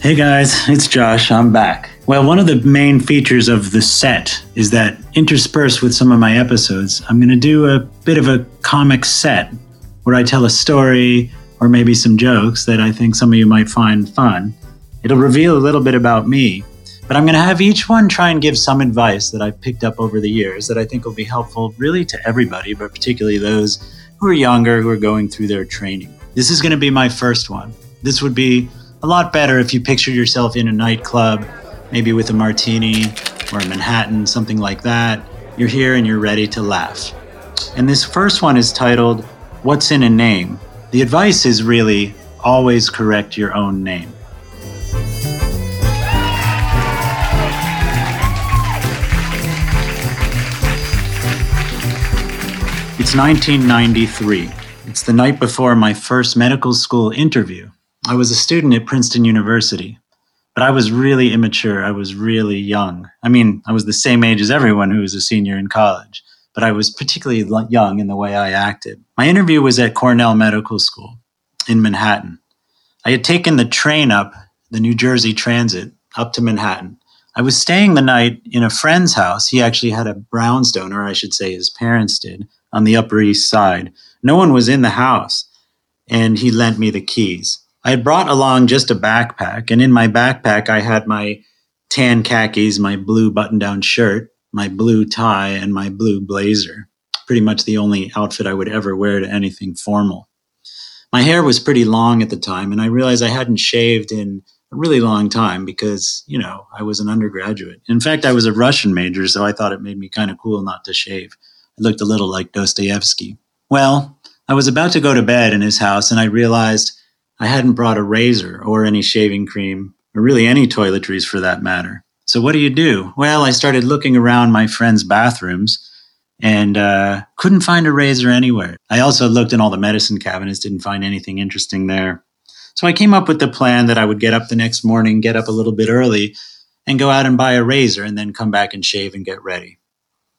Hey guys, it's Josh. I'm back. Well, one of the main features of the Sett is that interspersed with some of my episodes, I'm going to do a bit of a comic set where I tell a story or maybe some jokes that I think some of you might find fun. It'll reveal a little bit about me, but I'm going to have each one try and give some advice that I've picked up over the years that I think will be helpful really to everybody, but particularly those who are younger, who are going through their training. This is going to be my first one. This would be a lot better if you pictured yourself in a nightclub maybe with a martini or a Manhattan, something like that. You're here and you're ready to laugh. And this first one is titled, What's in a Name? The advice is really always correct your own name. It's 1993. It's the night before my first medical school interview. I was a student at Princeton University but I was really immature. I was really young. I mean, I was the same age as everyone who was a senior in college, but I was particularly young in the way I acted. My interview was at Cornell Medical School in Manhattan. I had taken the train up, the New Jersey Transit, up to Manhattan. I was staying the night in a friend's house. He actually had a brownstone, or I should say his parents did, on the Upper East Side. No one was in the house, and he lent me the keys. I had brought along just a backpack, and in my backpack, I had my tan khakis, my blue button down shirt, my blue tie, and my blue blazer. Pretty much the only outfit I would ever wear to anything formal. My hair was pretty long at the time, and I realized I hadn't shaved in a really long time because, you know, I was an undergraduate. In fact, I was a Russian major, so I thought it made me kind of cool not to shave. I looked a little like Dostoevsky. Well, I was about to go to bed in his house, and I realized I hadn't brought a razor or any shaving cream, or really any toiletries for that matter. So what do you do? Well, I started looking around my friends' bathrooms and uh, couldn't find a razor anywhere. I also looked in all the medicine cabinets, didn't find anything interesting there. So I came up with the plan that I would get up the next morning, get up a little bit early, and go out and buy a razor and then come back and shave and get ready.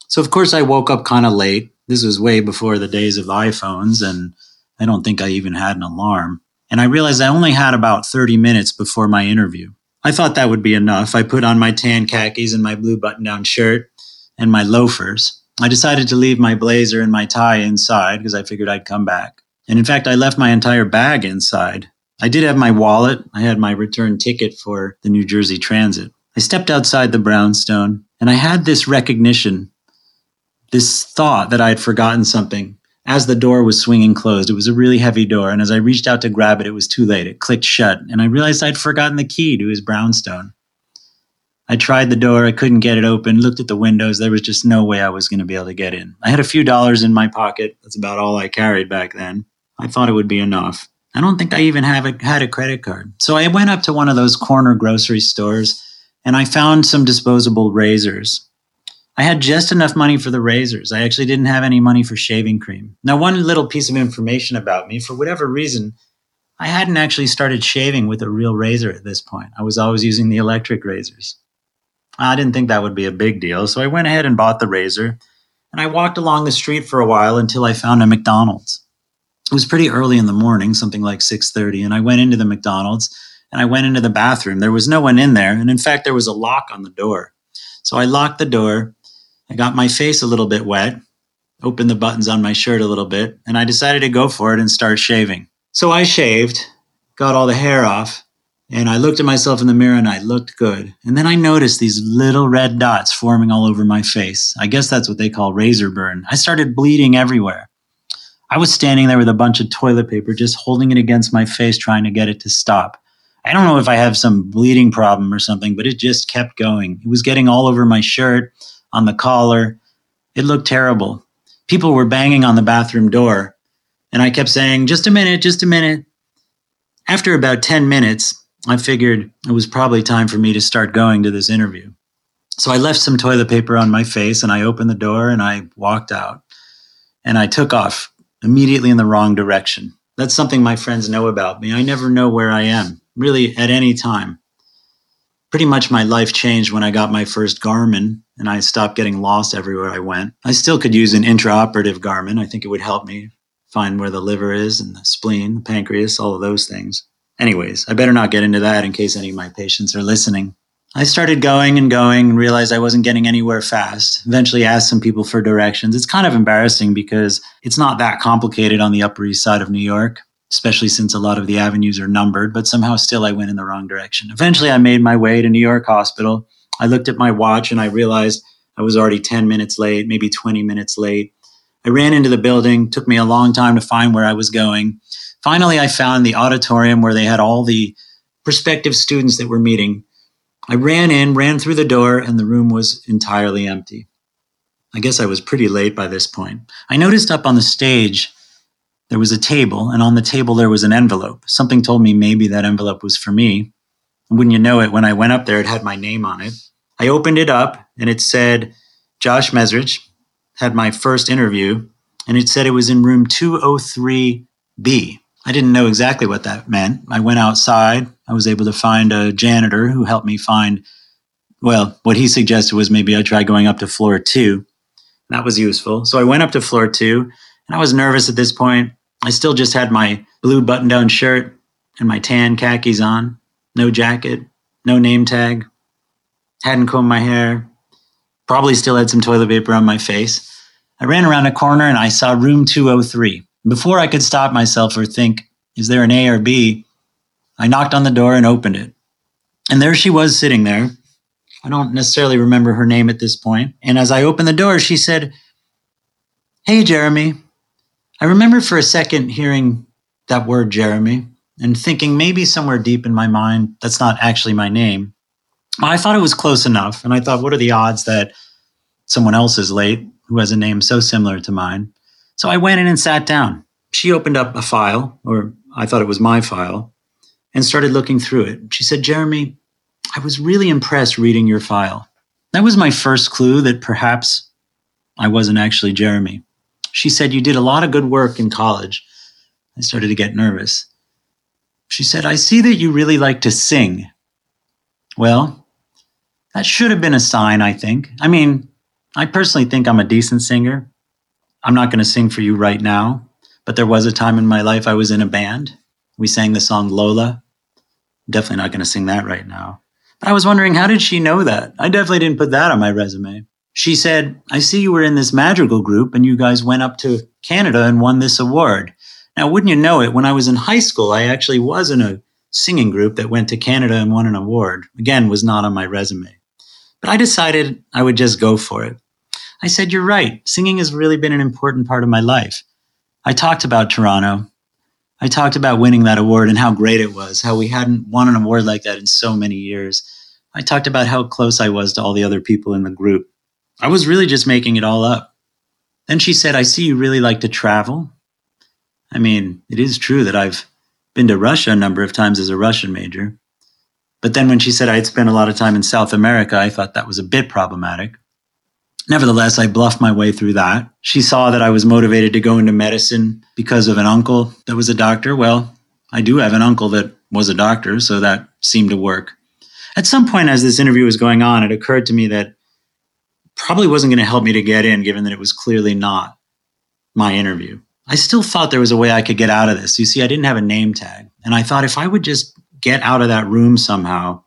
So, of course, I woke up kind of late. This was way before the days of iPhones, and I don't think I even had an alarm and I realized I only had about 30 minutes before my interview. I thought that would be enough. I put on my tan khakis and my blue button down shirt and my loafers. I decided to leave my blazer and my tie inside because I figured I'd come back. And in fact, I left my entire bag inside. I did have my wallet. I had my return ticket for the New Jersey Transit. I stepped outside the brownstone and I had this recognition, this thought that I had forgotten something as the door was swinging closed. It was a really heavy door, and as I reached out to grab it, it was too late. It clicked shut, and I realized I'd forgotten the key to his brownstone. I tried the door, I couldn't get it open, looked at the windows, there was just no way I was going to be able to get in. I had a few dollars in my pocket. That's about all I carried back then. I thought it would be enough. I don't think I even have a, had a credit card. So I went up to one of those corner grocery stores and I found some disposable razors. I had just enough money for the razors. I actually didn't have any money for shaving cream. Now, one little piece of information about me for whatever reason, I hadn't actually started shaving with a real razor at this point. I was always using the electric razors. I didn't think that would be a big deal, so I went ahead and bought the razor. And I walked along the street for a while until I found a McDonald's. It was pretty early in the morning, something like 6:30, and I went into the McDonald's and I went into the bathroom. There was no one in there, and in fact there was a lock on the door. So I locked the door I got my face a little bit wet, opened the buttons on my shirt a little bit, and I decided to go for it and start shaving. So I shaved, got all the hair off, and I looked at myself in the mirror and I looked good. And then I noticed these little red dots forming all over my face. I guess that's what they call razor burn. I started bleeding everywhere. I was standing there with a bunch of toilet paper, just holding it against my face, trying to get it to stop. I don't know if I have some bleeding problem or something, but it just kept going. It was getting all over my shirt on the collar. It looked terrible. People were banging on the bathroom door, and I kept saying, Just a minute, just a minute. After about 10 minutes, I figured it was probably time for me to start going to this interview. So I left some toilet paper on my face and I opened the door and I walked out and I took off immediately in the wrong direction. That's something my friends know about me. I never know where I am, really, at any time pretty much my life changed when I got my first Garmin and I stopped getting lost everywhere I went. I still could use an intraoperative Garmin. I think it would help me find where the liver is and the spleen, the pancreas, all of those things. Anyways, I better not get into that in case any of my patients are listening. I started going and going and realized I wasn't getting anywhere fast. Eventually asked some people for directions. It's kind of embarrassing because it's not that complicated on the Upper East Side of New York, especially since a lot of the avenues are numbered, but somehow still I went in the wrong direction. Eventually I made my way to New York Hospital. I looked at my watch and I realized I was already 10 minutes late, maybe 20 minutes late. I ran into the building, took me a long time to find where I was going. Finally, I found the auditorium where they had all the prospective students that were meeting. I ran in, ran through the door, and the room was entirely empty. I guess I was pretty late by this point. I noticed up on the stage there was a table, and on the table there was an envelope. Something told me maybe that envelope was for me. Wouldn't you know it, when I went up there, it had my name on it. I opened it up, and it said, Josh Mezrich had my first interview, and it said it was in room 203B. I didn't know exactly what that meant. I went outside. I was able to find a janitor who helped me find, well, what he suggested was maybe I try going up to floor two. That was useful. So I went up to floor two, and I was nervous at this point. I still just had my blue button down shirt and my tan khakis on, no jacket, no name tag, hadn't combed my hair, probably still had some toilet paper on my face. I ran around a corner and I saw room 203. Before I could stop myself or think, is there an A or B? I knocked on the door and opened it. And there she was sitting there. I don't necessarily remember her name at this point. And as I opened the door, she said, Hey, Jeremy. I remember for a second hearing that word Jeremy and thinking maybe somewhere deep in my mind that's not actually my name. I thought it was close enough. And I thought, what are the odds that someone else is late who has a name so similar to mine? So I went in and sat down. She opened up a file, or I thought it was my file, and started looking through it. She said, Jeremy, I was really impressed reading your file. That was my first clue that perhaps I wasn't actually Jeremy. She said, You did a lot of good work in college. I started to get nervous. She said, I see that you really like to sing. Well, that should have been a sign, I think. I mean, I personally think I'm a decent singer. I'm not going to sing for you right now, but there was a time in my life I was in a band. We sang the song Lola. Definitely not going to sing that right now. But I was wondering, how did she know that? I definitely didn't put that on my resume. She said, I see you were in this madrigal group and you guys went up to Canada and won this award. Now, wouldn't you know it, when I was in high school, I actually was in a singing group that went to Canada and won an award. Again, was not on my resume. But I decided I would just go for it. I said, You're right. Singing has really been an important part of my life. I talked about Toronto. I talked about winning that award and how great it was, how we hadn't won an award like that in so many years. I talked about how close I was to all the other people in the group. I was really just making it all up. Then she said, I see you really like to travel. I mean, it is true that I've been to Russia a number of times as a Russian major. But then when she said I had spent a lot of time in South America, I thought that was a bit problematic. Nevertheless, I bluffed my way through that. She saw that I was motivated to go into medicine because of an uncle that was a doctor. Well, I do have an uncle that was a doctor, so that seemed to work. At some point, as this interview was going on, it occurred to me that probably wasn't going to help me to get in, given that it was clearly not my interview. I still thought there was a way I could get out of this. You see, I didn't have a name tag. And I thought if I would just get out of that room somehow,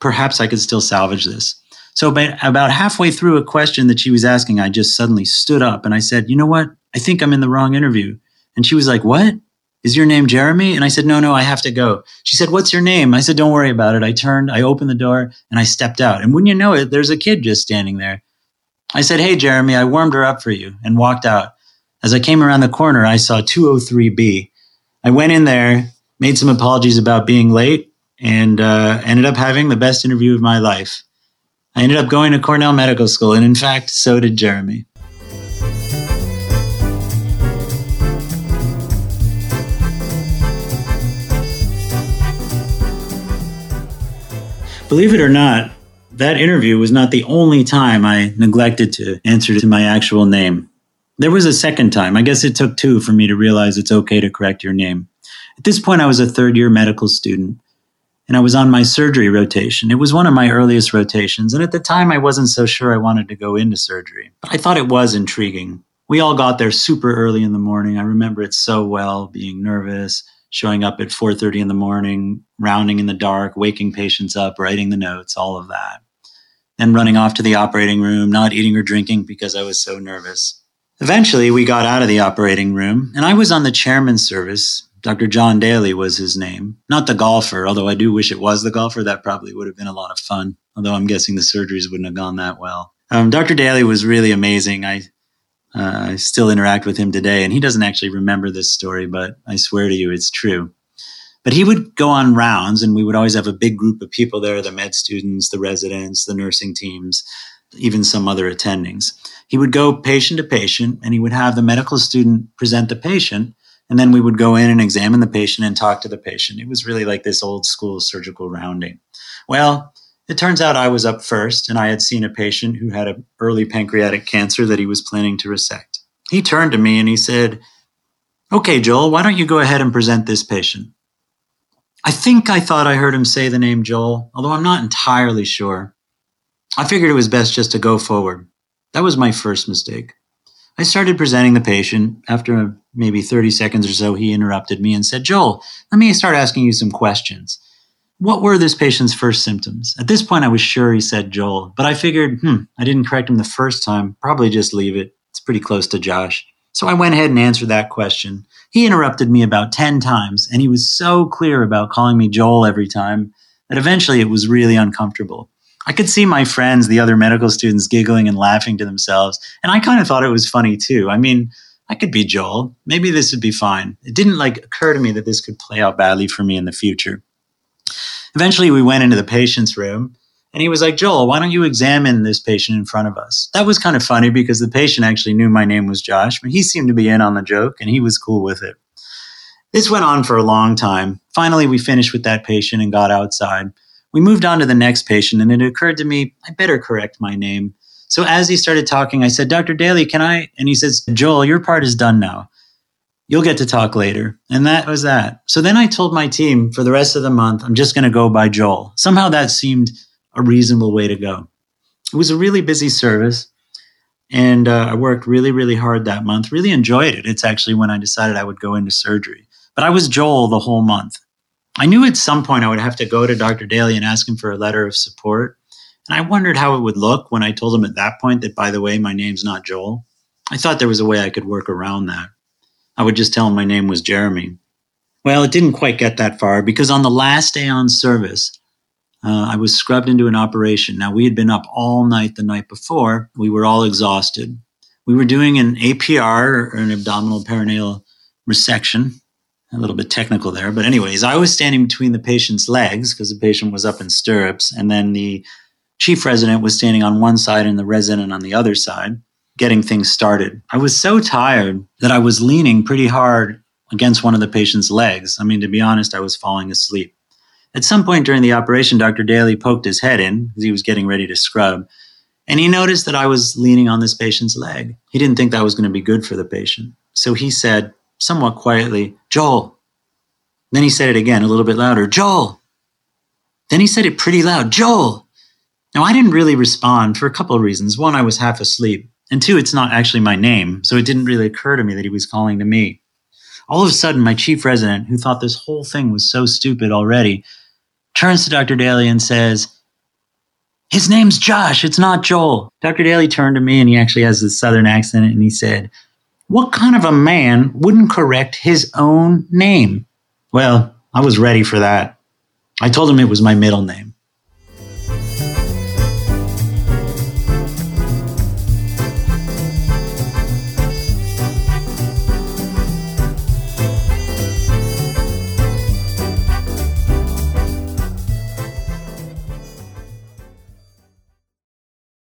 perhaps I could still salvage this. So about halfway through a question that she was asking, I just suddenly stood up and I said, You know what? I think I'm in the wrong interview. And she was like, What? Is your name Jeremy? And I said, No, no, I have to go. She said, What's your name? I said, Don't worry about it. I turned, I opened the door, and I stepped out. And wouldn't you know it, there's a kid just standing there. I said, Hey, Jeremy, I warmed her up for you and walked out. As I came around the corner, I saw 203B. I went in there, made some apologies about being late, and uh, ended up having the best interview of my life. I ended up going to Cornell Medical School, and in fact, so did Jeremy. Believe it or not, that interview was not the only time I neglected to answer to my actual name. There was a second time. I guess it took two for me to realize it's okay to correct your name. At this point, I was a third year medical student and I was on my surgery rotation. It was one of my earliest rotations, and at the time I wasn't so sure I wanted to go into surgery, but I thought it was intriguing. We all got there super early in the morning. I remember it so well, being nervous, showing up at 4.30 in the morning, rounding in the dark, waking patients up, writing the notes, all of that. Then running off to the operating room, not eating or drinking because I was so nervous. Eventually, we got out of the operating room, and I was on the chairman's service. Dr. John Daly was his name. Not the golfer, although I do wish it was the golfer. That probably would have been a lot of fun, although I'm guessing the surgeries wouldn't have gone that well. Um, Dr. Daly was really amazing. I, uh, I still interact with him today, and he doesn't actually remember this story, but I swear to you, it's true. But he would go on rounds, and we would always have a big group of people there the med students, the residents, the nursing teams, even some other attendings he would go patient to patient and he would have the medical student present the patient and then we would go in and examine the patient and talk to the patient. It was really like this old school surgical rounding. Well it turns out i was up first and i had seen a patient who had an early pancreatic cancer that he was planning to resect. He turned to me and he said okay joel why don't you go ahead and present this patient? I think i thought i heard him say the name joel although i'm not entirely sure. I figured it was best just to go forward that was my first mistake. I started presenting the patient. After maybe 30 seconds or so, he interrupted me and said, Joel, let me start asking you some questions. What were this patient's first symptoms? At this point, I was sure he said Joel, but I figured, hmm, I didn't correct him the first time. Probably just leave it. It's pretty close to Josh. So I went ahead and answered that question. He interrupted me about 10 times, and he was so clear about calling me Joel every time that eventually it was really uncomfortable. I could see my friends, the other medical students, giggling and laughing to themselves. And I kind of thought it was funny too. I mean, I could be Joel. Maybe this would be fine. It didn't like occur to me that this could play out badly for me in the future. Eventually, we went into the patient's room and he was like, Joel, why don't you examine this patient in front of us? That was kind of funny because the patient actually knew my name was Josh, but he seemed to be in on the joke and he was cool with it. This went on for a long time. Finally, we finished with that patient and got outside. We moved on to the next patient, and it occurred to me, I better correct my name. So as he started talking, I said, Dr. Daly, can I? And he says, Joel, your part is done now. You'll get to talk later. And that was that. So then I told my team for the rest of the month, I'm just going to go by Joel. Somehow that seemed a reasonable way to go. It was a really busy service. And uh, I worked really, really hard that month, really enjoyed it. It's actually when I decided I would go into surgery. But I was Joel the whole month. I knew at some point I would have to go to Dr. Daly and ask him for a letter of support. And I wondered how it would look when I told him at that point that, by the way, my name's not Joel. I thought there was a way I could work around that. I would just tell him my name was Jeremy. Well, it didn't quite get that far because on the last day on service, uh, I was scrubbed into an operation. Now, we had been up all night the night before. We were all exhausted. We were doing an APR or an abdominal perineal resection a little bit technical there. But, anyways, I was standing between the patient's legs because the patient was up in stirrups. And then the chief resident was standing on one side and the resident on the other side, getting things started. I was so tired that I was leaning pretty hard against one of the patient's legs. I mean, to be honest, I was falling asleep. At some point during the operation, Dr. Daly poked his head in because he was getting ready to scrub. And he noticed that I was leaning on this patient's leg. He didn't think that was going to be good for the patient. So he said, somewhat quietly, Joel. Then he said it again, a little bit louder, Joel. Then he said it pretty loud, Joel. Now, I didn't really respond for a couple of reasons. One, I was half asleep. And two, it's not actually my name, so it didn't really occur to me that he was calling to me. All of a sudden, my chief resident, who thought this whole thing was so stupid already, turns to Dr. Daly and says, His name's Josh, it's not Joel. Dr. Daly turned to me and he actually has this southern accent and he said, what kind of a man wouldn't correct his own name? Well, I was ready for that. I told him it was my middle name.